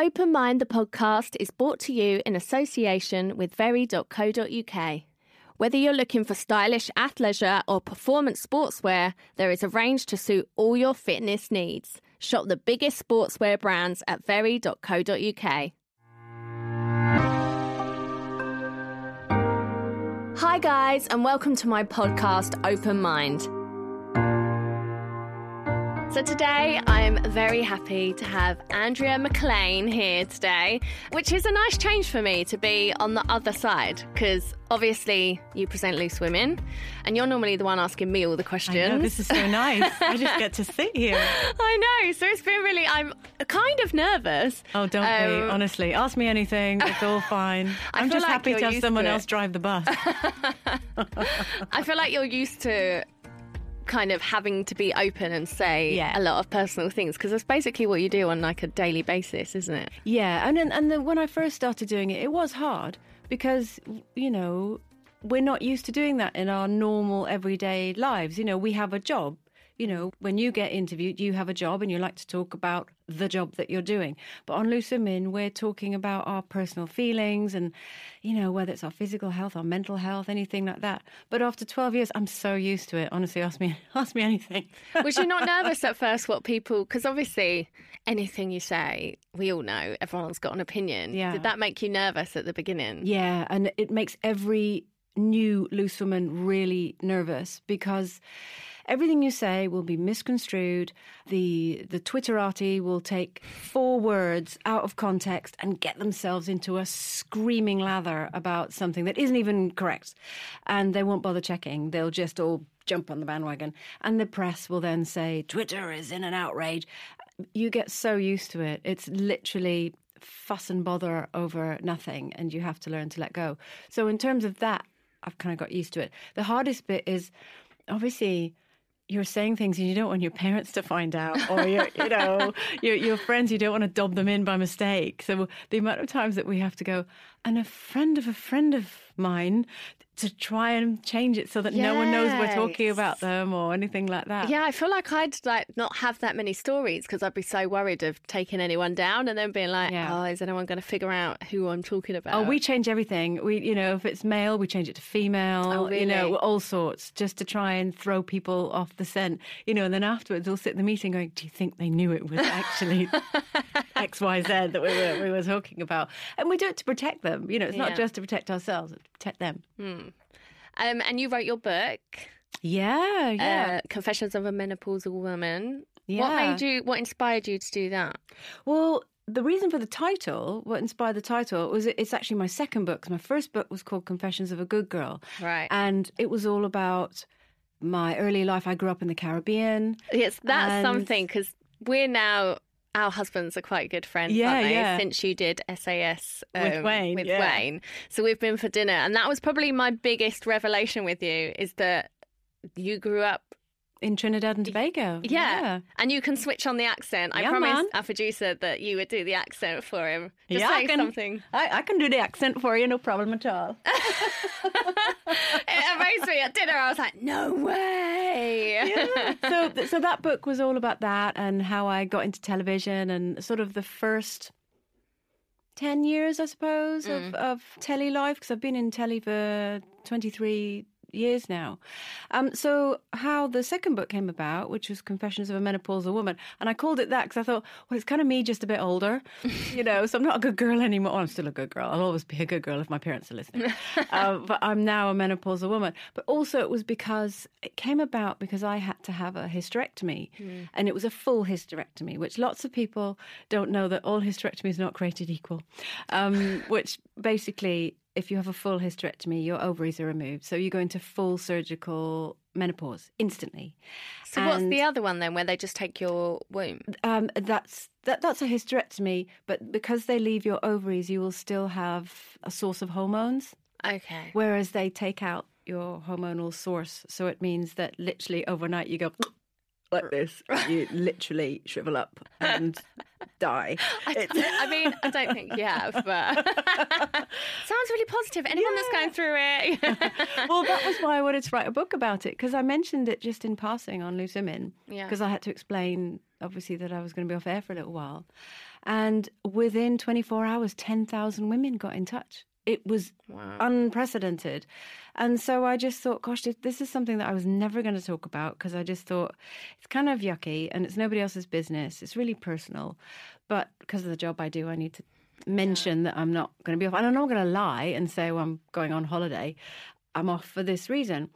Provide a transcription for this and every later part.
Open Mind the podcast is brought to you in association with very.co.uk. Whether you're looking for stylish athleisure or performance sportswear, there is a range to suit all your fitness needs. Shop the biggest sportswear brands at very.co.uk. Hi, guys, and welcome to my podcast, Open Mind. So today I am very happy to have Andrea McLean here today, which is a nice change for me to be on the other side because obviously you present Loose Women and you're normally the one asking me all the questions. I know, this is so nice. I just get to sit here. I know. So it's been really, I'm kind of nervous. Oh, don't um, be. Honestly, ask me anything. It's all fine. I'm just like happy to have someone to else drive the bus. I feel like you're used to kind of having to be open and say yeah. a lot of personal things because that's basically what you do on like a daily basis, isn't it? Yeah, and and the, when I first started doing it, it was hard because you know we're not used to doing that in our normal everyday lives. You know, we have a job you know, when you get interviewed, you have a job and you like to talk about the job that you're doing. But on Loose Women, we're talking about our personal feelings and, you know, whether it's our physical health, our mental health, anything like that. But after 12 years, I'm so used to it. Honestly, ask me, ask me anything. Was you not nervous at first what people, because obviously anything you say, we all know everyone's got an opinion. Yeah. Did that make you nervous at the beginning? Yeah. And it makes every new loose woman really nervous because everything you say will be misconstrued. The the Twitterati will take four words out of context and get themselves into a screaming lather about something that isn't even correct, and they won't bother checking. They'll just all jump on the bandwagon, and the press will then say Twitter is in an outrage. You get so used to it. It's literally fuss and bother over nothing, and you have to learn to let go. So, in terms of that, I've kind of got used to it. The hardest bit is obviously you're saying things you don't want your parents to find out or your you know your your friends you don't want to dob them in by mistake. So the amount of times that we have to go and a friend of a friend of mine to try and change it so that yes. no one knows we're talking about them or anything like that. Yeah, I feel like I'd like not have that many stories because I'd be so worried of taking anyone down and then being like, yeah. oh, is anyone going to figure out who I'm talking about? Oh, we change everything. We, you know, if it's male, we change it to female. Oh, really? You know, all sorts just to try and throw people off the scent. You know, and then afterwards we'll sit in the meeting going, do you think they knew it was actually X, Y, Z that we were we were talking about? And we do it to protect them. You know, it's yeah. not just to protect ourselves; protect them. Hmm. Um, and you wrote your book. Yeah, yeah. Uh, Confessions of a Menopausal Woman. Yeah. What made you? What inspired you to do that? Well, the reason for the title, what inspired the title, was it's actually my second book. My first book was called Confessions of a Good Girl, right? And it was all about my early life. I grew up in the Caribbean. Yes, that's something because we're now our husbands are quite good friends, yeah, aren't they? Yeah. Since you did SAS um, with Wayne, with yeah. Wayne, so we've been for dinner, and that was probably my biggest revelation with you is that you grew up in Trinidad and Tobago. Yeah. yeah. And you can switch on the accent. I yeah, promised man. our producer that you would do the accent for him. Just yeah, say I can, something. I, I, can do the accent for you, no problem at all. it amazed me at dinner. I was like, no way. Yeah. So, so that book was all about that and how I got into television and sort of the first 10 years, I suppose, mm. of, of telly life because I've been in telly for 23 years now. Um, so, how the second book came about, which was Confessions of a Menopausal Woman, and I called it that because I thought, well, it's kind of me just a bit older, you know, so I'm not a good girl anymore. I'm still a good girl. I'll always be a good girl if my parents are listening. uh, but I'm now a menopausal woman. But also, it was because it came about because I had to have a hysterectomy, mm. and it was a full hysterectomy, which lots of people don't know that all hysterectomy is not created equal, um, which basically if you have a full hysterectomy, your ovaries are removed. So you go into full surgical menopause instantly. So what's the other one then, where they just take your womb? Um, that's that, that's a hysterectomy, but because they leave your ovaries, you will still have a source of hormones, Okay. whereas they take out your hormonal source. So it means that literally overnight you go like this, you literally shrivel up and die. I, I mean, I don't think you have, but sounds really positive. Anyone that's going through it, well, that was why I wanted to write a book about it because I mentioned it just in passing on Loose Women. Yeah. Because I had to explain, obviously, that I was going to be off air for a little while. And within 24 hours, 10,000 women got in touch. It was unprecedented. And so I just thought, gosh, this- is something that I was never going to talk about because I just thought it's kind of yucky and it's nobody else's business. It's really personal. But because of the job I do, I need to mention that I'm not going to be off. And I'm not going to lie and say, well, I'm going on holiday. I'm off for this reason.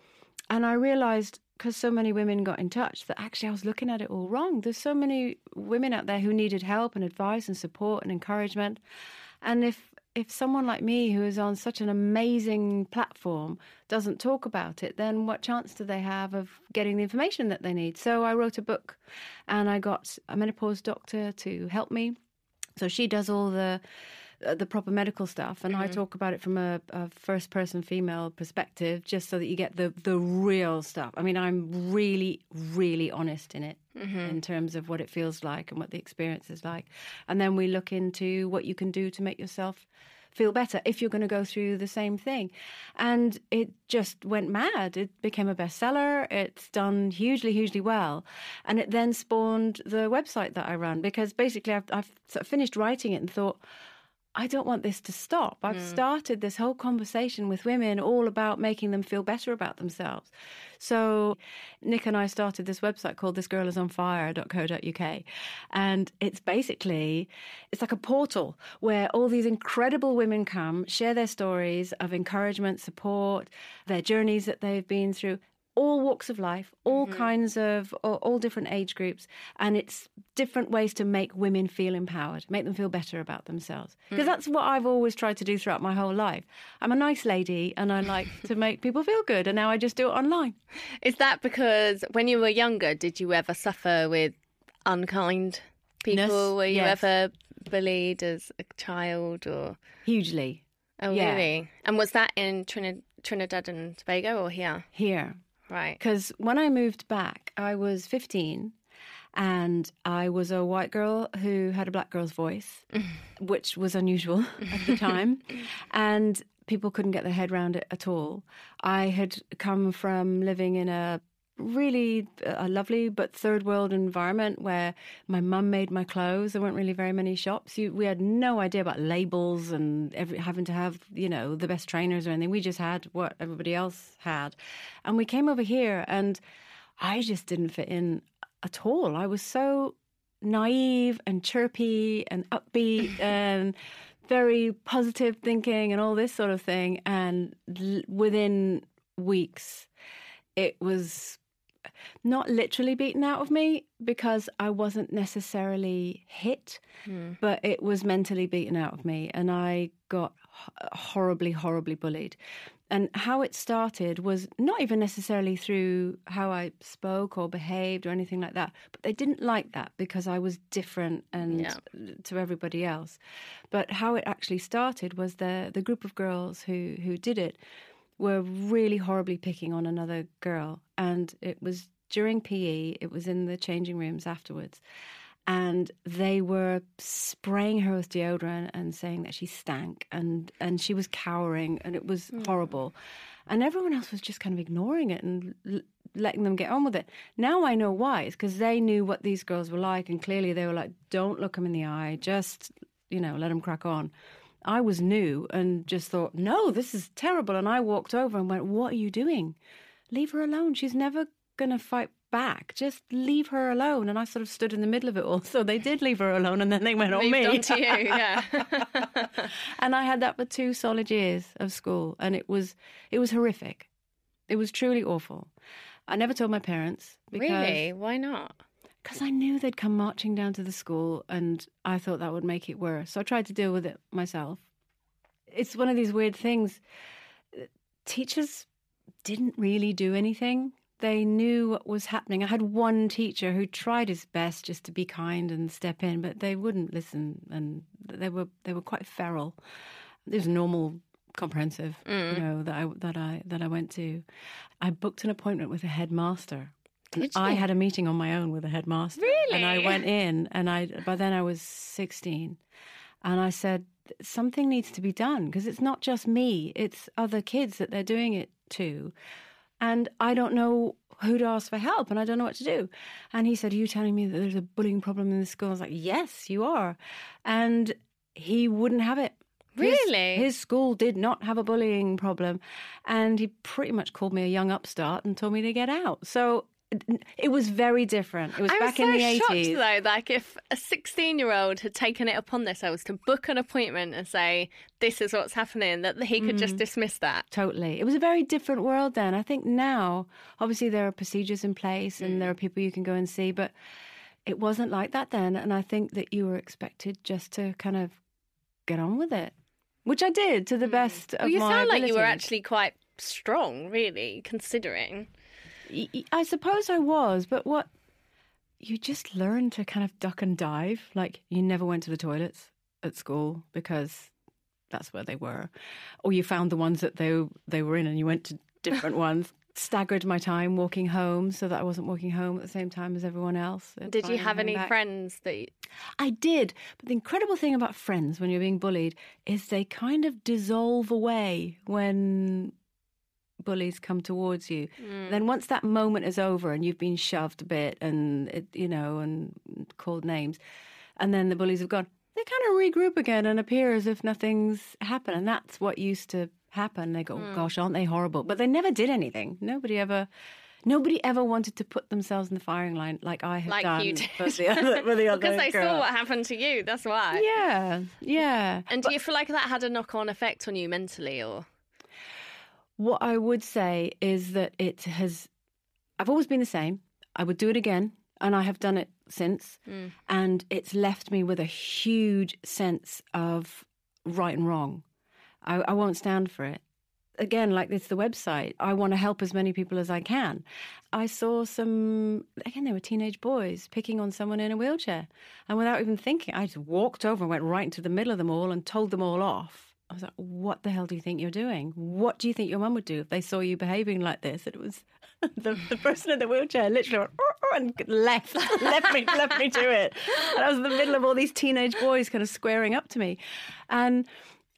And I realized because so many women got in touch that actually I was looking at it all wrong. There's so many women out there who needed help and advice and support and encouragement. And if if someone like me who is on such an amazing platform doesn't talk about it, then what chance do they have of getting the information that they need? So I wrote a book and I got a menopause doctor to help me. So she does all the uh, the proper medical stuff, and I talk about it from a, a first person female perspective, just so that you get the the real stuff. I mean, I'm really, really honest in it Mm-hmm. in terms of what it feels like and what the experience is like, and then we look into what you can do to make yourself feel better if you're going to go through the same thing. And it just went mad. It became a bestseller. It's done hugely, hugely well. And it then spawned the website that I run because basically I've, I've finished writing it and thought, I don't want this to stop. I've hmm. started this whole conversation with women all about making them feel better about themselves. So Nick and I started this website called thisgirlisonfire.co.uk and it's basically it's like a portal where all these incredible women come, share their stories of encouragement, support, their journeys that they've been through all walks of life, all mm-hmm. kinds of, all, all different age groups, and it's different ways to make women feel empowered, make them feel better about themselves. Because mm. that's what I've always tried to do throughout my whole life. I'm a nice lady, and I like to make people feel good, and now I just do it online. Is that because when you were younger, did you ever suffer with unkind people? Ness, were you yes. ever bullied as a child or? Hugely Oh, Yeah. really? And was that in Trini- Trinidad and Tobago or here? here. Right. Because when I moved back, I was 15 and I was a white girl who had a black girl's voice, which was unusual at the time. And people couldn't get their head around it at all. I had come from living in a really uh, a lovely but third world environment where my mum made my clothes. There weren't really very many shops. You, we had no idea about labels and every, having to have you know the best trainers or anything. We just had what everybody else had. And we came over here and i just didn't fit in at all. I was so naive and chirpy and upbeat and very positive thinking and all this sort of thing. And l- within weeks it was not literally beaten out of me because I wasn't necessarily hit, hmm. but it was mentally beaten out of me. And I got horribly, horribly bullied. And how it started was not even necessarily through how I spoke or behaved or anything like that, but they didn't like that because I was different and Yeah. to everybody else. But how it actually started was the the group of girls who who did it were really horribly picking on another girl. And it was during PE, it was in the changing rooms afterwards. And they were spraying her with deodorant and saying that she stank and, and she was cowering and it was mm. horrible. And everyone else was just kind of ignoring it and l- letting them get on with it. Now I know why. It's because they knew what these girls were like. And clearly they were like, don't look them in the eye, just, you know, let them crack on. I was new and just thought, no, this is terrible. And I walked over and went, what are you doing? Leave her alone. She's never going to fight back. Just leave her alone. And I sort of stood in the middle of it all. So they did leave her alone and then they went oh, on me. on to you, yeah. and I had that for two solid years of school. And it was, it was horrific. It was truly awful. I never told my parents because really? Why not? Because I knew they'd come marching down to the school and I thought that would make it worse. So I tried to deal with it myself. It's one of these weird things. Teachers didn't really do anything. they knew what was happening. I had one teacher who tried his best just to be kind and step in, but they wouldn't listen, and they were they were quite feral. It was normal comprehensive, mm. you know, that I that I that I went to. I booked an appointment with a headmaster. I had a meeting on my own with a headmaster. Really? And I went in, and I by then I was sixteen, and I said something needs to be done because it's not just me; it's other kids that they're doing it to and I don't know who to ask for help and I don't know what to do. And he said, Are you telling me that there's a bullying problem in the school? I was like, Yes, you are. And he wouldn't have it. Really? His, his, school did not have a bullying problem. And he pretty much called me a young upstart and told me to get out. So it was very different. It was I back was in the 80s. though, like if a 16 year old had taken it upon themselves to book an appointment and say, this is what's happening, that he could mm. just dismiss that. Totally. It was a very different world then. I think now, obviously, there are procedures in place and mm. there are people you can go and see, but it wasn't like that then. And I think that you were expected just to kind of get on with it, which I did to the mm. best of well, you my You sound ability. like you were actually quite strong, really, considering. I suppose I was, but what you just learn to kind of duck and dive. Like you never went to the toilets at school because that's where they were, or you found the ones that they they were in and you went to different ones. Staggered my time walking home so that I wasn't walking home at the same time as everyone else. Did you have any back. friends that? You... I did, but the incredible thing about friends when you're being bullied is they kind of dissolve away when bullies come towards you. Mm. Then once that moment is over and you've been shoved a bit and it, you know and called names, and then the bullies have gone, they kind of regroup again and appear as if nothing's happened. And that's what used to happen. They go, mm. "Gosh, aren't they horrible?" But they never did anything. Nobody ever. Nobody ever wanted to put themselves in the firing line like I had like done you did. for the other, for the other because they girl. saw what happened to you. That's why. Yeah, yeah. And do you feel like that had a knock-on effect on you mentally, or? What I would say is that it has, I've always been the same. I would do it again, and I have done it since. Mm. And it's left me with a huge sense of right and wrong. I, I won't stand for it. Again, like this, the website, I want to help as many people as I can. I saw some, again, they were teenage boys picking on someone in a wheelchair. And without even thinking, I just walked over and went right into the middle of them all and told them all off I was like, what the hell do you think you're doing? What do you think your mum would do if they saw you behaving like this? And it was the, the person in the wheelchair literally went, oh, oh, and left, left me, left me to it. And I was in the middle of all these teenage boys kind of squaring up to me. And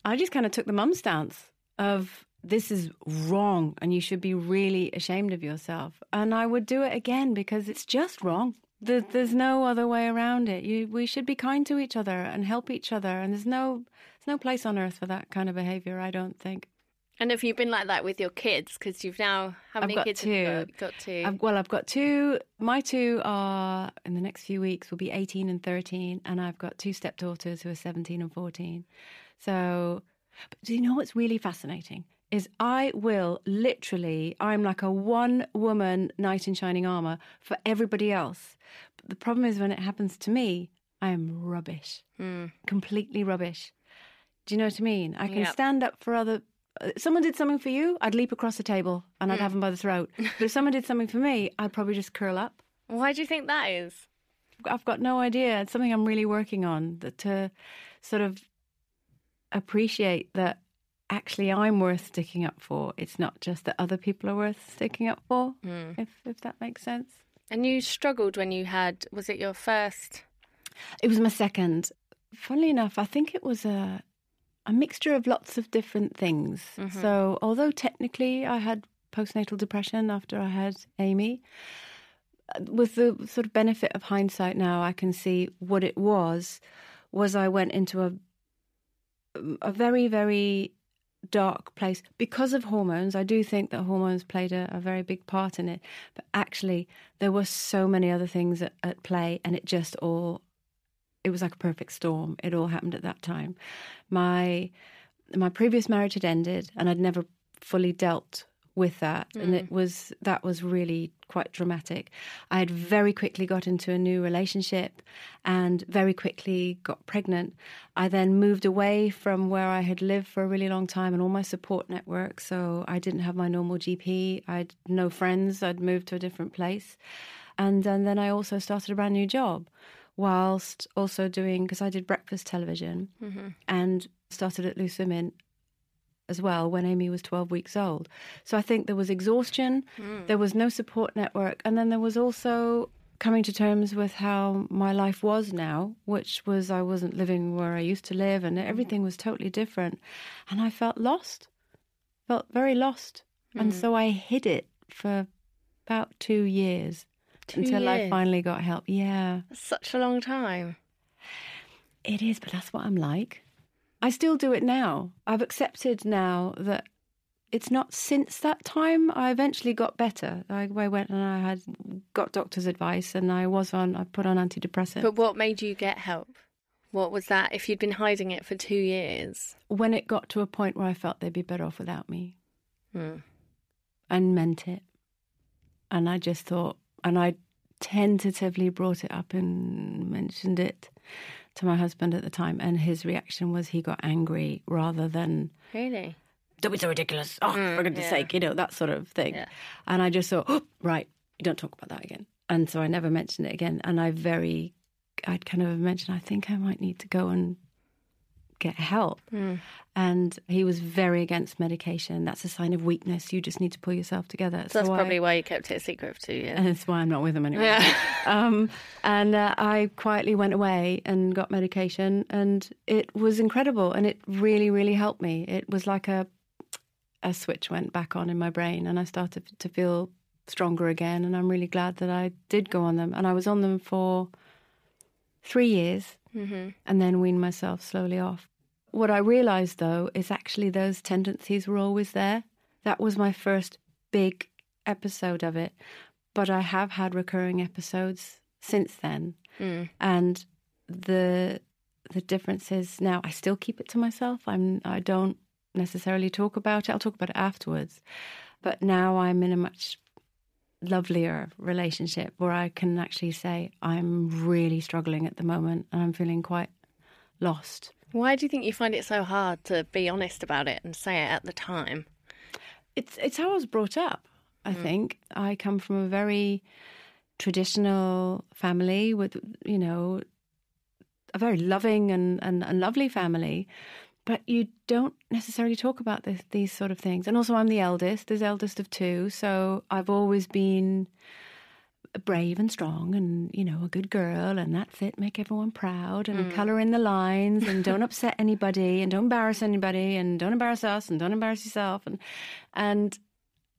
I just kind of took the mum stance of this is wrong and you should be really ashamed of yourself. And I would do it again because it's just wrong. There's no other way around it. You, we should be kind to each other and help each other. And there's no there's no place on earth for that kind of behaviour. I don't think. And have you been like that with your kids? Because you've now how many I've got kids two. have you got? got 2 I've, well, I've got two. My two are in the next few weeks will be eighteen and thirteen, and I've got two stepdaughters who are seventeen and fourteen. So, but do you know what's really fascinating? is I will literally, I'm like a one woman knight in shining armor for everybody else. But the problem is when it happens to me, I am rubbish, mm. completely rubbish. Do you know what I mean? I can yep. stand up for other. Uh, someone did something for you, I'd leap across the table and I'd mm. have them by the throat. but if someone did something for me, I'd probably just curl up. Why do you think that is? I've got no idea. It's something I'm really working on that to sort of appreciate that actually I'm worth sticking up for. It's not just that other people are worth sticking up for, mm. if if that makes sense. And you struggled when you had was it your first? It was my second. Funnily enough, I think it was a a mixture of lots of different things. Mm-hmm. So although technically I had postnatal depression after I had Amy, with the sort of benefit of hindsight now, I can see what it was. Was I went into a a very very dark place because of hormones. I do think that hormones played a, a, very big part in it, but actually, there were so many other things at, at, play, and it just all it was like a perfect storm. It all happened at that time. My my previous marriage had ended, and I'd never fully dealt with that, and it mm. was that was really quite dramatic. I had very quickly got into a new relationship, and very quickly got pregnant. I then moved away from where I had lived for a really long time and all my support network. So I didn't have my normal GP. I had no friends. I'd moved to a different place, and, and then I also started a brand new job, whilst also doing because I did breakfast television mm-hmm. and started at Loose Women as well when Amy was 12 weeks old. So I think there was exhaustion, mm. there was no support network, and then there was also coming to terms with how my life was now, which was I wasn't living where I used to live and mm-hmm. everything was totally different. And I felt lost, felt very lost. And mm. so I hid it for about two years Two until I finally got help. Yeah. That's such a long time. It is, but that's what I'm like. I still do it now. I've accepted now that it's not since that time. I eventually got better. I, I went and I had got doctor's advice, and I was on. I put on antidepressants. But what made you get help? What was that? If you'd been hiding it for two years, when it got to a point where I felt they'd be better off without me, Hmm. and meant it, and I just thought, and I tentatively brought it up and mentioned it to my husband at the time, and his reaction was he got angry rather than really? don't be so ridiculous. Oh, mm, for goodness yeah. sake, you know, that sort of thing. Yeah. And I just thought, oh, right, you don't talk about that again. And so I never mentioned it again. And I very, I'd kind of mentioned, I think I might need to go and get help. Hmm. And he was very against medication. That's a sign of weakness. You just need to pull yourself together. So that's I- probably why you kept it a secret for two years. and that's why I'm not with him anymore. Yeah. um, and uh, I quietly went away and got medication, and it was incredible, and it really, really helped me. It was like a a switch went back on in my brain, and I started to feel stronger again. And I'm really glad that I did go on them, and I was on them for three years, Mm-hmm. and then wean myself slowly off. What I realised though is actually those tendencies were always there. That was my first big episode of it, but I have had recurring episodes since then, Mm. and the the difference is now I still keep it to myself. I'm I don't necessarily talk about it. I'll talk about it afterwards, but now I'm in a much lovelier relationship where I can actually say I'm really struggling at the moment and I'm feeling quite lost. Why do you think you find it so hard to be honest about it and say it at the time? It's it's how I was brought up. I mm. think I come from a very traditional family with you know a very loving and, and, and lovely family, but you don't necessarily talk about this, these sort of things. And also, I'm the eldest. There's eldest of two, so I've always been brave and strong and you know a good girl and that's it make everyone proud and color in the lines and don't upset anybody and don't embarrass anybody and don't embarrass us and don't embarrass yourself and and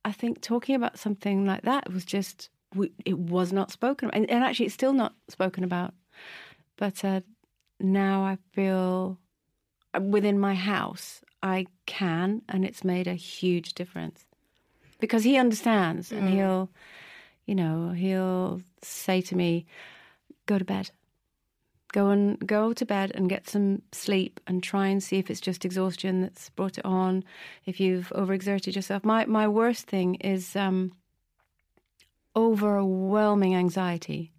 i think talking about something like that was just it was not spoken and, and actually it's still not spoken about but uh, now i feel within my house i can and it's made a huge difference. Because he understands and he'll you know he'll say to me go to bed. Go and go to bed and get some sleep and try and see if it's just exhaustion that's brought it on if you've overexerted yourself. My my worst thing is um overwhelming anxiety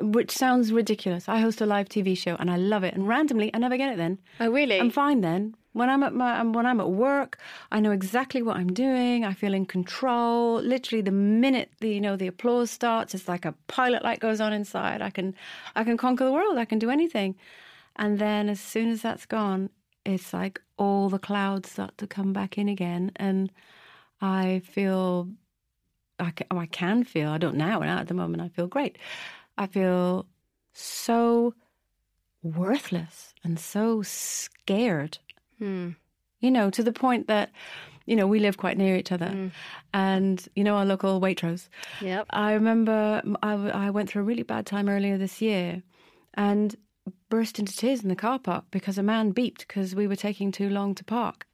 which sounds ridiculous i host a live tv show and i love it and randomly i never get it then Oh, really? I'm fine then. When I'm at my when I'm at work, I know exactly what I'm doing. I feel in control. Literally, the minute the you know the applause starts, it's like a pilot light goes on inside. I can I can conquer the world. I can do anything. And then as soon as that's gone, it's like all the clouds start to come back in again, and I feel I can, oh, I can feel. I don't now. Now at the moment, I feel great. I feel so worthless and so scared. Hmm. You know, to the point that, you know, we live quite near each other. Hmm. And, you know, our local Waitrose. Yep. I remember I, I went through a really bad time earlier this year and burst into tears in the car park because a man beeped because we were taking too long to park.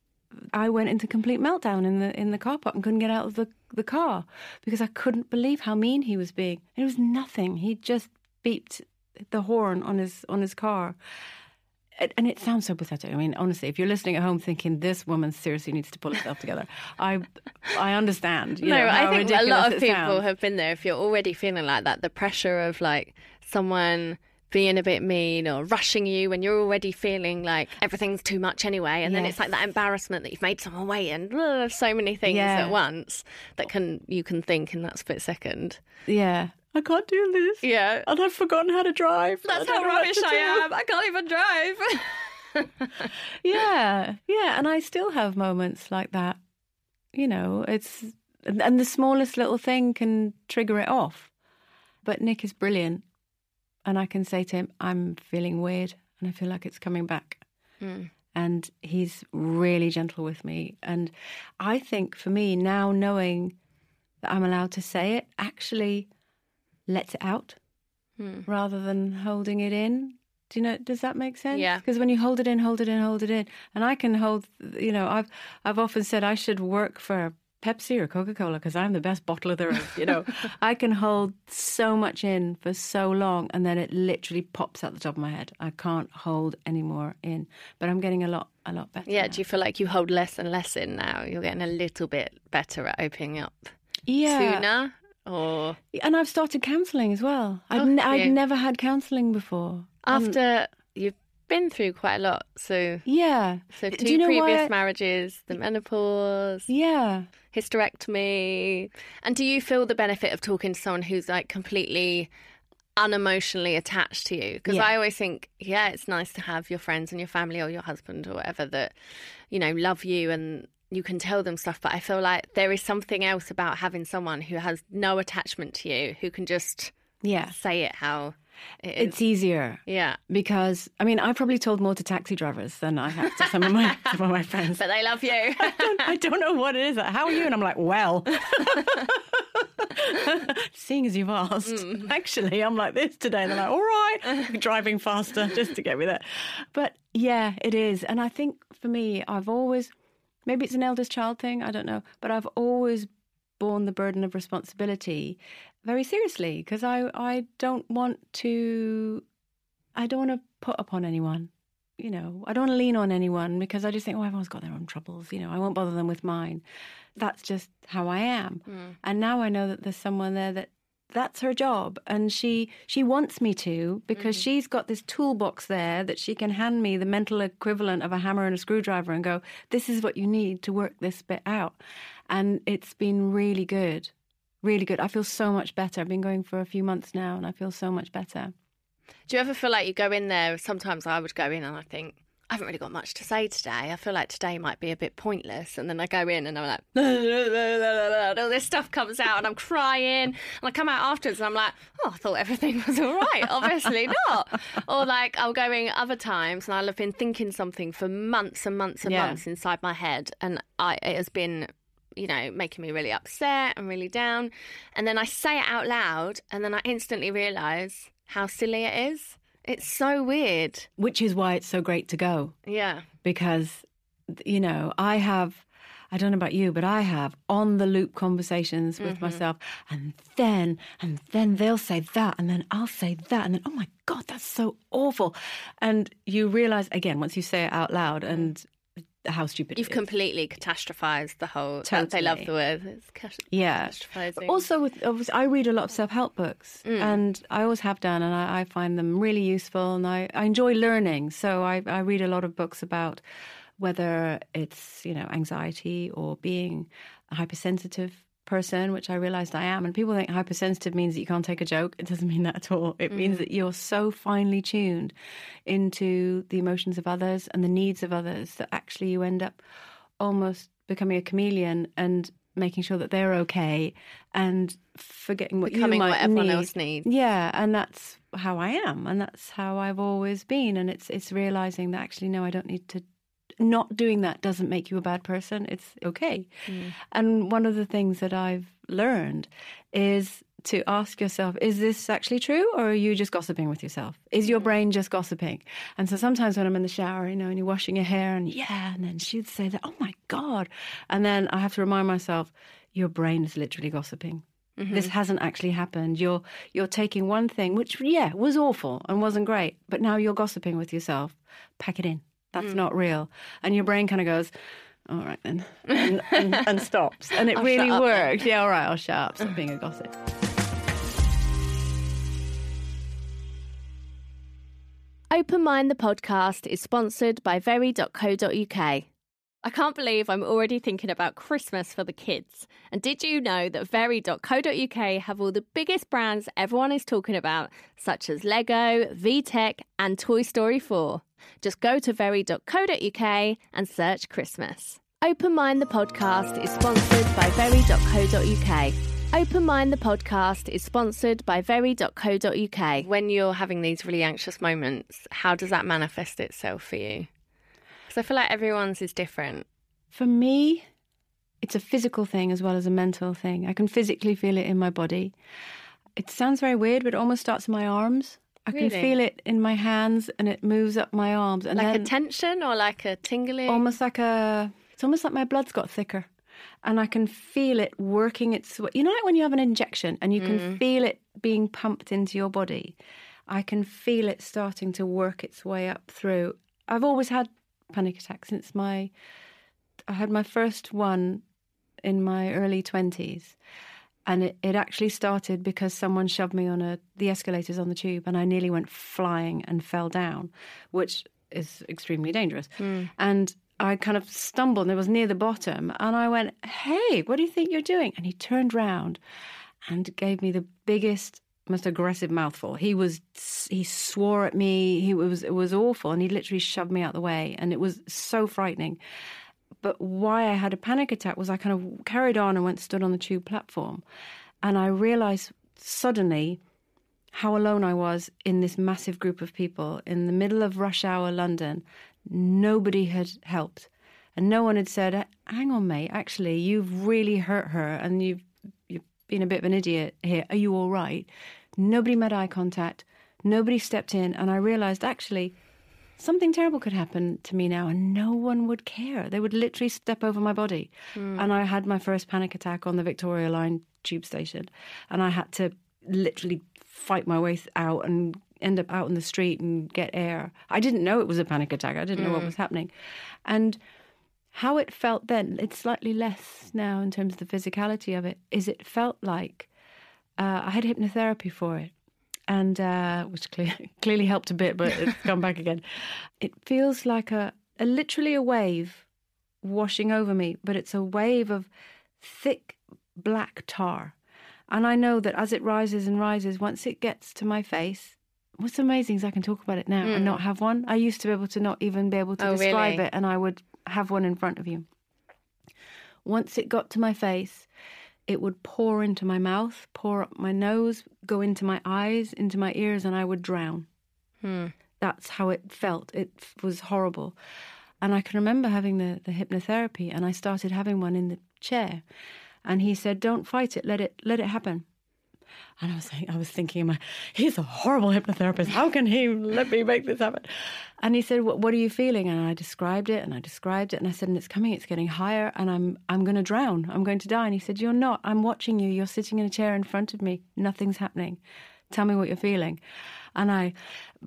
I went into complete meltdown in the in the car park and couldn't get out of the, the car because I couldn't believe how mean he was being. It was nothing. He just beeped the horn on his on his car. and it sounds so pathetic. I mean, honestly, if you're listening at home thinking this woman seriously needs to pull herself together, I I understand. You no, know, I think a lot of people sounds. have been there. If you're already feeling like that, the pressure of like someone being a bit mean or rushing you when you're already feeling like everything's too much anyway, and then it's like that embarrassment that you've made someone wait, and uh, so many things Yeah. at once that can you can think in that split second. Yeah, I can't do this. Yeah. and I've forgotten how to drive. That's how rubbish I am. I can't even drive. Yeah, yeah, and I still have moments like that. You know, it's and the smallest little thing can trigger it off. But Nick is brilliant, and I can say to him, "I'm feeling weird, and I feel like it's coming back." Hmm. And he's really gentle with me, and I think for me now knowing that I'm allowed to say it actually lets it out hmm. rather than holding it in. Do you know? Does that make sense? Yeah. Because when you hold it in, hold it in, hold it in, and I can hold. You know, I've I've often said I should work for Pepsi or Coca Cola because I'm the best bottler there is. You know, I can hold so much in for so long, and then it literally pops out the top of my head. I can't hold any more in, but I'm getting a lot a lot better. yeah. now. Do you feel like you hold less and less in now? You're getting a little bit better at opening up yeah. sooner, or And I've started counselling as well. I'd, Oh, n- I'd never had counselling before. Um, after you've been through quite a lot. So, Yeah. so two you know previous marriages, the menopause, Yeah. hysterectomy, and do you feel the benefit of talking to someone who's like completely unemotionally attached to you? Because Yeah. I always think, yeah, it's nice to have your friends and your family or your husband or whatever that you know love you and you can tell them stuff. But I feel like there is something else about having someone who has no attachment to you, who can just Yeah. say it how. It's easier. yeah. Because I mean, I probably told more to taxi drivers than I have to some of my some of my friends. But they love you. I don't know what it is. How are you? And I'm like, well, seeing as you've asked, Mm. actually, I'm like this today. And they're like, all right, driving faster just to get me there. But yeah, it is. And I think for me, I've always, maybe it's an eldest child thing, I don't know, but I've always borne the burden of responsibility very seriously because I, I don't want to, I don't want to put upon anyone you know, I don't want to lean on anyone because I just think, oh, everyone's got their own troubles. You know, I won't bother them with mine. That's just how I am. Hmm. And now I know that there's someone there that that's her job. And she she wants me to because mm. she's got this toolbox there that she can hand me the mental equivalent of a hammer and a screwdriver and go this is what you need to work this bit out. And it's been really good really good. I feel so much better. I've been going for a few months now and i feel so much better. Do you ever feel like you go in there? Sometimes I would go in and I think, I haven't really got much to say today. I feel like today might be a bit pointless. And then I go in and I'm like, and all this stuff comes out and I'm crying. And I come out afterwards and I'm like, oh, I thought everything was all right. Obviously not. Or like I'll go in other times and I'll have been thinking something for months and months and Yeah. months inside my head. And I, it has been you know, making me really upset and really down. And then I say it out loud, and then I instantly realise how silly it is. It's so weird. which is why it's so great to go Yeah. because you know i have i don't know about you but i have on the loop conversations with mm-hmm. myself and then and then they'll say that and then i'll say that and then oh my god that's so awful and you realize again once you say it out loud and how stupid You've it is. completely catastrophised the whole. They love the word. It's cas- Yeah. Catastrophizing. Also, with obviously, I read a lot of self help books, mm. and I always have done, and I, I find them really useful, and I, I enjoy learning. So I, I read a lot of books about whether it's you know anxiety or being hypersensitive person, which I realized I am. And people think hypersensitive means that you can't take a joke. It doesn't mean that at all. It means mm. that you're so finely tuned into the emotions of others and the needs of others that actually you end up almost becoming a chameleon and making sure that they're okay and forgetting what Becoming you might what everyone need. else needs. Yeah, and that's how I am, and that's how I've always been. And it's it's realizing that actually, no, I don't need to. Not doing that doesn't make you a bad person. It's okay. Mm. And one of the things that I've learned is to ask yourself, is this actually true or are you just gossiping with yourself? Is Mm. your brain just gossiping? And so sometimes when I'm in the shower, you know, and you're washing your hair and yeah, and then she'd say that, oh my God. And then I have to remind myself, your brain is literally gossiping. This hasn't actually happened. You're you're taking one thing, which yeah was awful and wasn't great, but now you're gossiping with yourself. Pack it in. That's mm. not real. And your brain kind of goes, all right then, and, and, and stops. And it I'll really shut then. worked. Yeah, all right, I'll shut up. Stop being a gossip. Open Mind the podcast is sponsored by very.co.uk. I can't believe I'm already thinking about Christmas for the kids. And did you know that very.co.uk have all the biggest brands everyone is talking about, such as Lego, VTech, and Toy Story 4? Just go to very.co.uk and search Christmas. Open Mind the podcast is sponsored by very.co.uk. Open Mind the podcast is sponsored by very.co.uk. When you're having these really anxious moments, how does that manifest itself for you? Because I feel like everyone's is different. For me, it's a physical thing as well as a mental thing. I can physically feel it in my body. It sounds very weird, but it almost starts in my arms. I can feel it in my hands and it moves up my arms. And Like a tension or like a tingling? almost like a, it's almost like my blood's got thicker. And I can feel it working its way. You know, like when you have an injection and you can mm. feel it being pumped into your body? I can feel it starting to work its way up through. I've always had panic attack since my, I had my first one in my early 20s. And it, it actually started because someone shoved me on a the escalators on the tube and I nearly went flying and fell down, which is extremely dangerous. Mm. And I kind of stumbled and it was near the bottom. And I went, Hey, what do you think you're doing? And he turned round and gave me the biggest, most aggressive mouthful. He was he swore at me. He was it was awful, and he literally shoved me out the way, and it was so frightening. But why I had a panic attack was I kind of carried on and went stood on the tube platform, and I realised suddenly how alone I was in this massive group of people in the middle of rush hour London. Nobody had helped, and no one had said, "Hang on, mate. Actually, you've really hurt her, and you've been a bit of an idiot here. Are you all right?" Nobody made eye contact. Nobody stepped in, and I realised actually something terrible could happen to me now, and no one would care. They would literally step over my body. Hmm. And I had my first panic attack on the Victoria Line tube station, and I had to literally fight my way out and end up out in the street and get air. I didn't know it was a panic attack. I didn't know what hmm. was happening, and how it felt then. It's slightly less now in terms of the physicality of it. Is it felt like uh, I had hypnotherapy for it and uh, which clearly, clearly helped a bit, but it's come back again. It feels like a, a literally a wave washing over me, but it's a wave of thick black tar. And I know that as it rises and rises, once it gets to my face, what's amazing is I can talk about it now and not have one. I used to be able to not even be able to Oh, describe really? it, and I would have one in front of you. Once it got to my face, it would pour into my mouth, pour up my nose, go into my eyes, into my ears, and I would drown. Hmm. That's how it felt. It was horrible. And I can remember having the, the hypnotherapy, and I started having one in the chair. And he said, "Don't fight it. Let it let it happen." And I was saying, I was thinking, he's a horrible hypnotherapist. How can he let me make this happen? And he said, what, what are you feeling? And I described it and I described it. And I said, and it's coming, it's getting higher and I'm, I'm going to drown. I'm going to die. And he said, you're not. I'm watching you. You're sitting in a chair in front of me. Nothing's happening. Tell me what you're feeling. And I,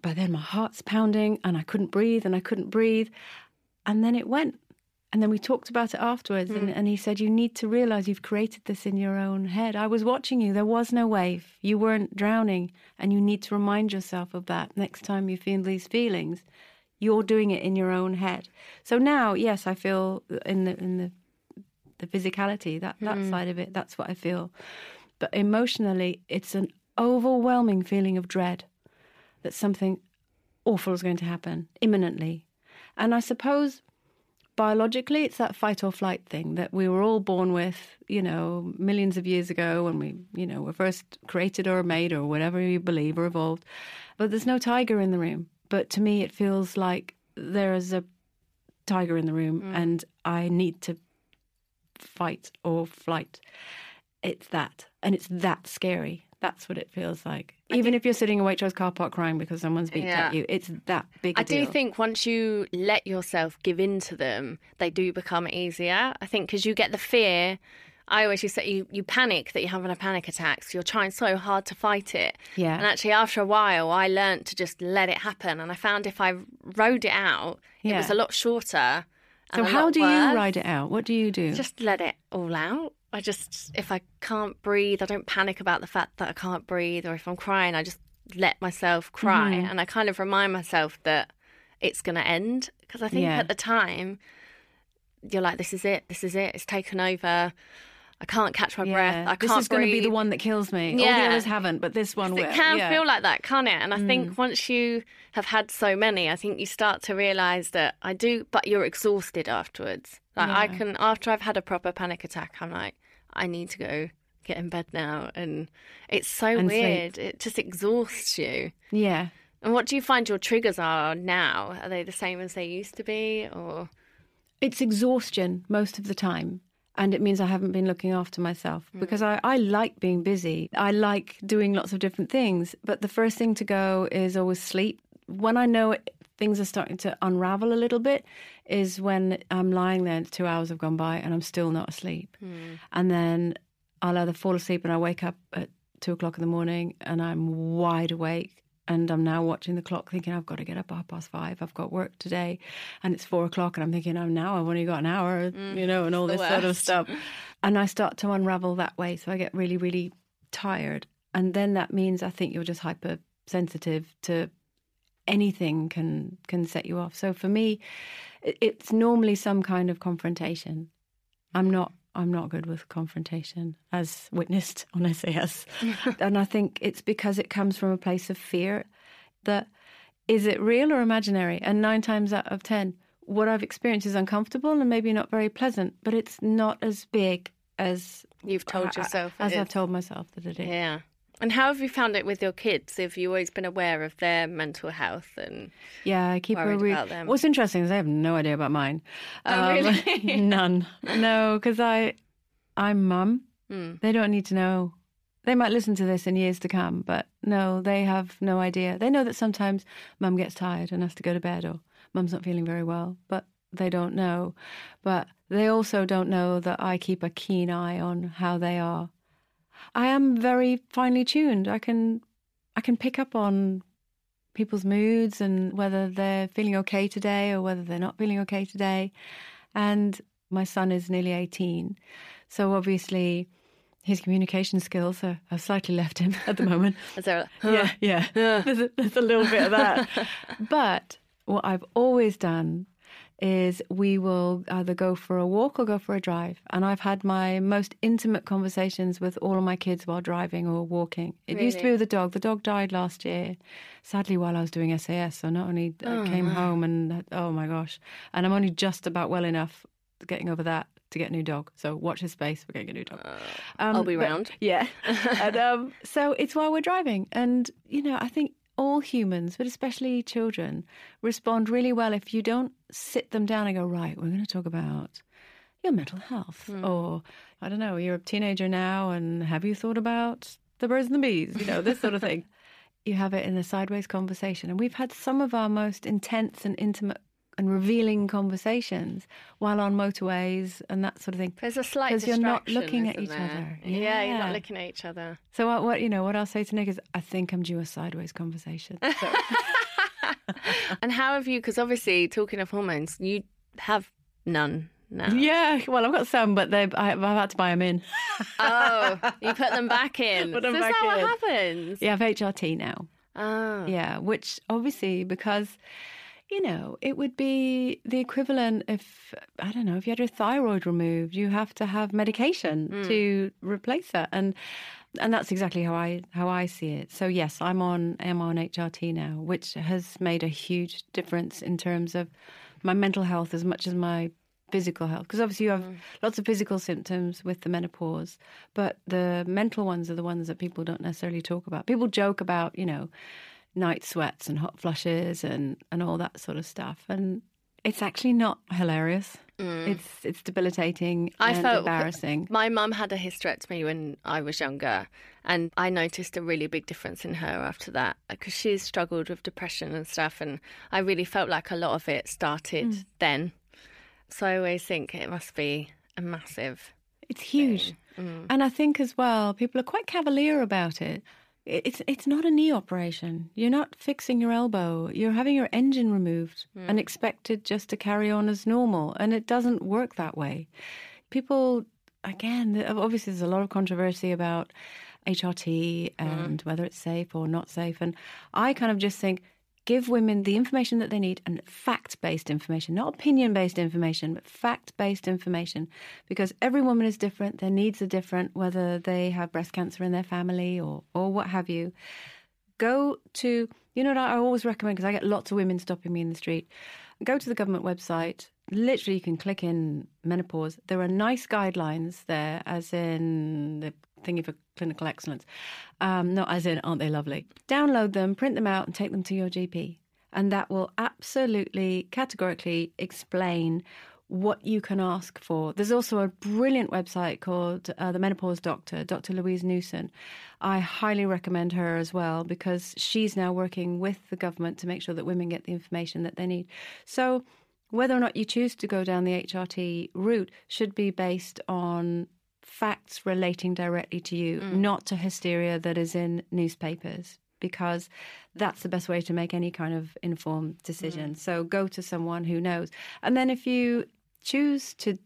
by then my heart's pounding and I couldn't breathe and I couldn't breathe. And then it went. And then we talked about it afterwards, and, hmm. and he said, You need to realize you've created this in your own head. I was watching you. There was no wave. You weren't drowning. And you need to remind yourself of that next time you feel these feelings. You're doing it in your own head. So now, yes, I feel in the in the the physicality, that, that hmm. side of it, that's what I feel. But emotionally, it's an overwhelming feeling of dread that something awful is going to happen imminently. And I suppose biologically, it's that fight or flight thing that we were all born with, you know, millions of years ago when we, you know, were first created or made or whatever you believe or evolved. But there's no tiger in the room. But to me, it feels like there is a tiger in the room mm. and I need to fight or flight. It's that. And it's that scary. That's what it feels like. Even if you're sitting in a Waitrose car park crying because someone's beat Yeah. at you, it's that big I do think once you let yourself give in to them, they do become easier. I think because you get the fear I always used to say you, you panic that you're having a panic attack, so you're trying so hard to fight it. Yeah. And actually, after a while, I learned to just let it happen. And I found if I rode it out, it was a lot shorter. So how do you ride it out? What do you do? Just let it all out. I just, if I can't breathe, I don't panic about the fact that I can't breathe, or if I'm crying, I just let myself cry. Mm-hmm. And I kind of remind myself that it's going to end. Because I think Yeah. at the time, you're like, this is it, this is it, it's taken over. I can't catch my breath. I this can't This is going to be the one that kills me. Yeah. All the others haven't, but this one will. It can yeah. Mm. feel like that, can't it? And I think once you have had so many, I think you start to realise that I do, but you're exhausted afterwards. Like I can, after I've had a proper panic attack, I'm like, I need to go get in bed now, and it's so And sleep. weird. It just exhausts you. Yeah. And what do you find your triggers are now? Are they the same as they used to be, or It's exhaustion most of the time. And it means I haven't been looking after myself hmm. because I, I like being busy. I like doing lots of different things. But the first thing to go is always sleep. When I know it, things are starting to unravel a little bit, is when I'm lying there, two hours have gone by and I'm still not asleep. And then I'll either fall asleep and I wake up at two o'clock in the morning and I'm wide awake. And I'm now watching the clock thinking, I've got to get up half past five. I've got work today. And it's four o'clock. And I'm thinking, oh, now I've only got an hour, you know, and all this sort of stuff. And I start to unravel that way. So I get really, really tired. And then that means I think you're just hypersensitive to anything can can set you off. So for me, it's normally some kind of confrontation. I'm not I'm not good with confrontation, as witnessed on SAS. and I think it's because it comes from a place of fear that is it real or imaginary? And nine times out of ten, what I've experienced is uncomfortable and maybe not very pleasant, but it's not as big as you've told yourself as I've told myself that it is. Yeah. And how have you found it with your kids? Have you always been aware of their mental health and Yeah, I keep a Worried re- about them. What's interesting is I have no idea about mine. Um, Oh, really? none. No, because I, I'm mum. Hmm. They don't need to know. They might listen to this in years to come, but no, they have no idea. They know that sometimes mum gets tired and has to go to bed, or mum's not feeling very well, but they don't know. But they also don't know that I keep a keen eye on how they are. I am very finely tuned. I can, I can pick up on people's moods and whether they're feeling okay today or whether they're not feeling okay today. And my son is nearly 18. So obviously, his communication skills are, have slightly left him at the moment. is there a, yeah, yeah. There's, a, there's a little bit of that. but what I've always done is we will either go for a walk or go for a drive. And I've had my most intimate conversations with all of my kids while driving or walking. It used to be with the dog. The dog died last year, sadly, while I was doing SAS. So not only I came home and, oh my gosh, and I'm only just about well enough getting over that to get a new dog. So watch his space. We're getting a new dog. Um, I'll be but- round. Yeah. and um, so it's while we're driving. And, you know, I think all humans, but especially children, respond really well if you don't sit them down and go, right, we're going to talk about your mental health. Hmm. Or, I don't know, you're a teenager now and have you thought about the birds and the bees? You know, this sort of thing. You have it in a sideways conversation. And we've had some of our most intense and intimate and revealing conversations while on motorways and that sort of thing. There's a slight Because you're not looking at each there? other. Yeah. you're not looking at each other. So what, what you know, what I'll say to Nick is, I think I'm due a sideways conversation. So, And how have you? Because obviously, talking of hormones, you have none now. yeah, well, I've got some, but they I've had to buy them in. Oh, you put them back in. Put them so is back that what happens? Yeah, I have HRT now. Oh. Yeah, which obviously because you know it would be the equivalent if I don't know if you had your thyroid removed, you have to have medication mm. to replace that, and and that's exactly how I how I see it. So yes, I'm on am on HRT now, which has made a huge difference in terms of my mental health as much as my physical health because obviously you have mm. lots of physical symptoms with the menopause but the mental ones are the ones that people don't necessarily talk about. People joke about you know night sweats and hot flushes and and all that sort of stuff and it's actually not hilarious it's it's debilitating I and felt embarrassing My mum had a hysterectomy when I was younger, and I noticed a really big difference in her after that because she's struggled with depression and stuff, and I really felt like a lot of it started Mm. then. So I always think it must be a massive. It's huge. Mm. And I think as well, people are quite cavalier about it. It's it's not a knee operation. You're not fixing your elbow. You're having your engine removed mm. and expected just to carry on as normal. And it doesn't work that way. People, again, obviously, there's a lot of controversy about HRT and mm. whether it's safe or not safe. And I kind of just think give women the information that they need and fact based information, not opinion based information, but fact based information. Because every woman is different, their needs are different, whether they have breast cancer in their family or, or what have you. Go to, you know what I always recommend, because I get lots of women stopping me in the street. Go to the government website. Literally, you can click in menopause. There are nice guidelines there, as in the thingy for clinical excellence. Um, not as in, aren't they lovely? Download them, print them out, and take them to your GP. And that will absolutely, categorically explain what you can ask for. There's also a brilliant website called uh, The Menopause Doctor, Dr. Louise Newson. I highly recommend her as well because she's now working with the government to make sure that women get the information that they need. So, whether or not you choose to go down the HRT route should be based on facts relating directly to you, mm. not to hysteria that is in newspapers, because that's the best way to make any kind of informed decision. Mm. So go to someone who knows. And then if you choose to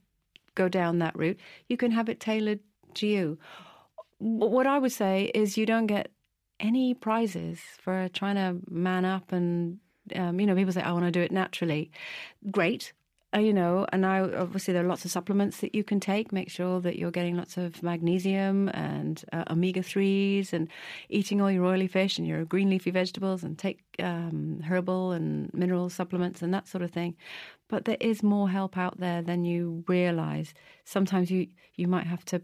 go down that route, you can have it tailored to you. What I would say is you don't get any prizes for trying to man up and um, you know, people say, I want to do it naturally. Great you know, and now obviously there are lots of supplements that you can take. Make sure that you're getting lots of magnesium and uh, omega 3s and eating all your oily fish and your green leafy vegetables and take um, herbal and mineral supplements and that sort of thing. But there is more help out there than you realize. Sometimes you, you might have to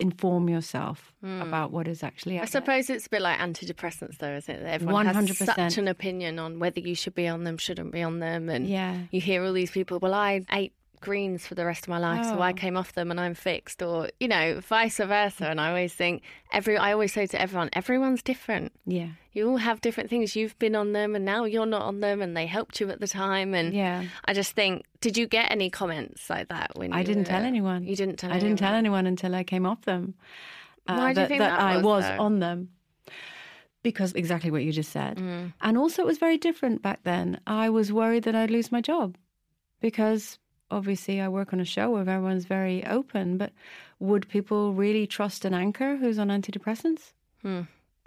inform yourself mm. about what is actually. I suppose it's a bit like antidepressants, though, isn't it? Everyone 100%. has such an opinion on whether you should be on them, shouldn't be on them, and yeah. you hear all these people. Well, I ate greens for the rest of my life, oh. so I oh. came off them and I'm fixed, or you know, vice versa. And I always think every I always say to everyone, everyone's different. Yeah, you all have different things. You've been on them, and now you're not on them, and they helped you at the time. And yeah, I just think, did you get any comments like that when I didn't were, tell anyone? You didn't tell. I anyone. didn't tell anyone until I came off them. Uh, Why do you think that, that I was, was on them? Because exactly what you just said. Mm. And also, it was very different back then. I was worried that I'd lose my job because obviously I work on a show where everyone's very open, but would people really trust an anchor who's on antidepressants? Hmm.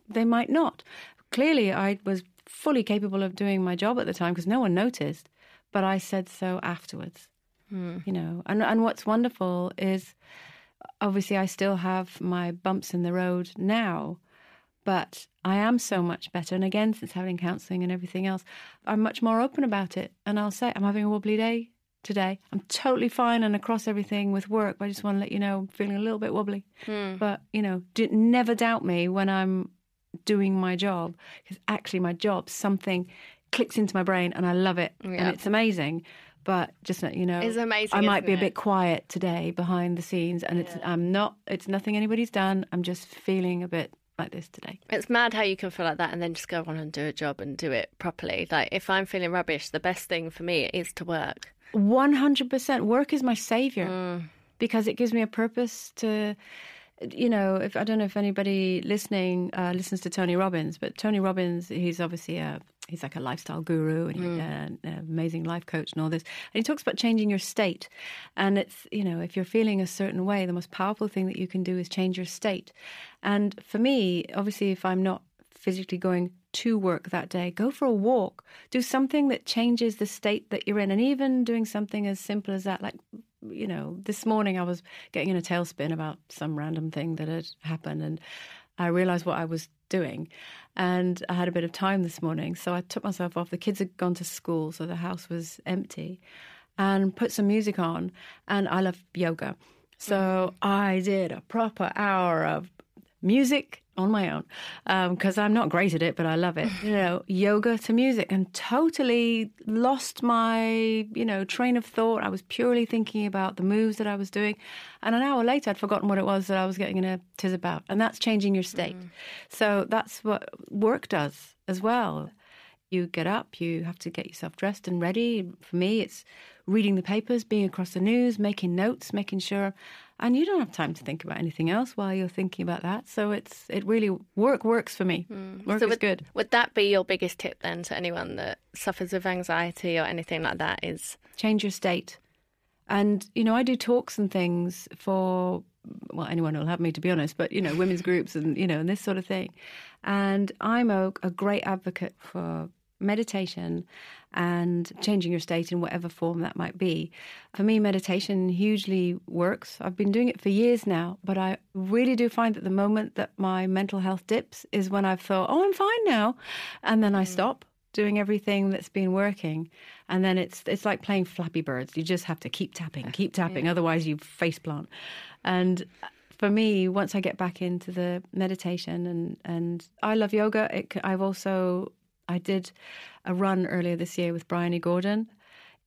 They might not. Clearly, I was fully capable of doing my job at the time because no one noticed, but I said so afterwards. Hmm. You know, and and what's wonderful is obviously I still have my bumps in the road now, but I am so much better. And again, since having counselling and everything else, I'm much more open about it. And I'll say, I'm having a wobbly day today. I'm totally fine and across everything with work. But I just want to let you know I'm feeling a little bit wobbly. Mm. But, you know, never doubt me when I'm doing my job because actually my job, something clicks into my brain and I love it yeah. and it's amazing. But just let you know, it's amazing. I might be it? a bit quiet today behind the scenes, and yeah. it's I'm not. It's nothing anybody's done. I'm just feeling a bit like this today. It's mad how you can feel like that and then just go on and do a job and do it properly. Like if I'm feeling rubbish, the best thing for me is to work. 100% work is my savior mm. because it gives me a purpose to you know if i don't know if anybody listening uh, listens to tony robbins but tony robbins he's obviously a he's like a lifestyle guru and mm. an amazing life coach and all this and he talks about changing your state and it's you know if you're feeling a certain way the most powerful thing that you can do is change your state and for me obviously if i'm not physically going to work that day, go for a walk, do something that changes the state that you're in. And even doing something as simple as that, like, you know, this morning I was getting in a tailspin about some random thing that had happened. And I realized what I was doing. And I had a bit of time this morning. So I took myself off. The kids had gone to school, so the house was empty, and put some music on. And I love yoga. So mm-hmm. I did a proper hour of music on my own because um, I'm not great at it, but I love it. You know, yoga to music, and totally lost my you know train of thought. I was purely thinking about the moves that I was doing, and an hour later, I'd forgotten what it was that I was getting in a tiz about, and that's changing your state. Mm. So that's what work does as well. You get up, you have to get yourself dressed and ready. For me, it's reading the papers, being across the news, making notes, making sure and you don't have time to think about anything else while you're thinking about that. So it's it really work works for me. Mm. Work so is would, good. Would that be your biggest tip then to anyone that suffers with anxiety or anything like that? Is change your state. And you know, I do talks and things for well, anyone who'll have me, to be honest, but you know, women's groups and you know, and this sort of thing. And I'm a, a great advocate for meditation and changing your state in whatever form that might be. For me, meditation hugely works. I've been doing it for years now, but I really do find that the moment that my mental health dips is when I've thought, oh, I'm fine now. And then I mm. stop doing everything that's been working and then it's it's like playing flappy birds you just have to keep tapping keep tapping yeah. otherwise you face plant and for me once i get back into the meditation and and i love yoga it, i've also I did a run earlier this year with Bryony Gordon.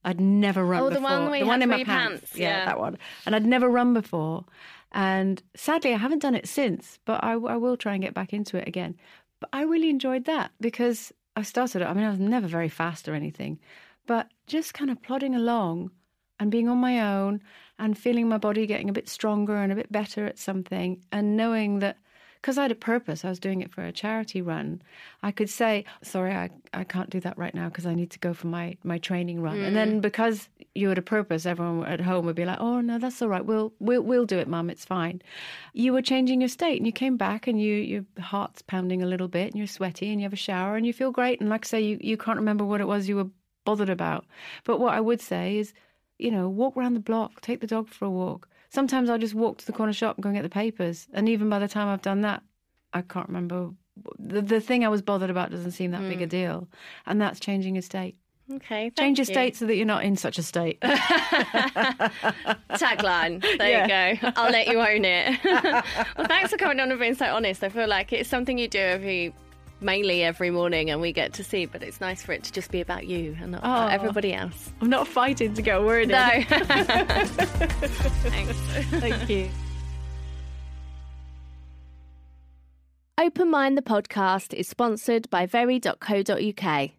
I'd never run oh, before. the one, the one in my pants. pants. Yeah, yeah, that one. And I'd never run before. And sadly, I haven't done it since, but I, I will try and get back into it again. But I really enjoyed that because I started it. I mean, I was never very fast or anything, but just kind of plodding along and being on my own and feeling my body getting a bit stronger and a bit better at something and knowing that because I had a purpose, I was doing it for a charity run. I could say, sorry, I, I can't do that right now because I need to go for my, my training run. Mm. And then mm. because you had a purpose, everyone at home would be like, oh, no, that's all right. We'll, we'll, we'll do it, mum. It's fine. You were changing your state and you came back and you, your heart's pounding a little bit and you're sweaty and you have a shower and you feel great. And like I say, you, you can't remember what it was you were bothered about. But what I would say is, you know, walk around the block, take the dog for a walk Sometimes I'll just walk to the corner shop and go and get the papers. And even by the time I've done that, I can't remember. The, the thing I was bothered about doesn't seem that mm. big a hmm. deal. And that's changing your state. Okay. Change your you. state so that you're not in such a state. Tagline. There yeah. you go. I'll let you own it. well, thanks for coming on and being so honest. I feel like it's something you do every mainly every morning and we get to see, but it's nice for it to just be about you and not oh, about everybody else. I'm not fighting to get a word no. in. Thanks. Thank you. Open Mind the podcast is sponsored by very.co.uk.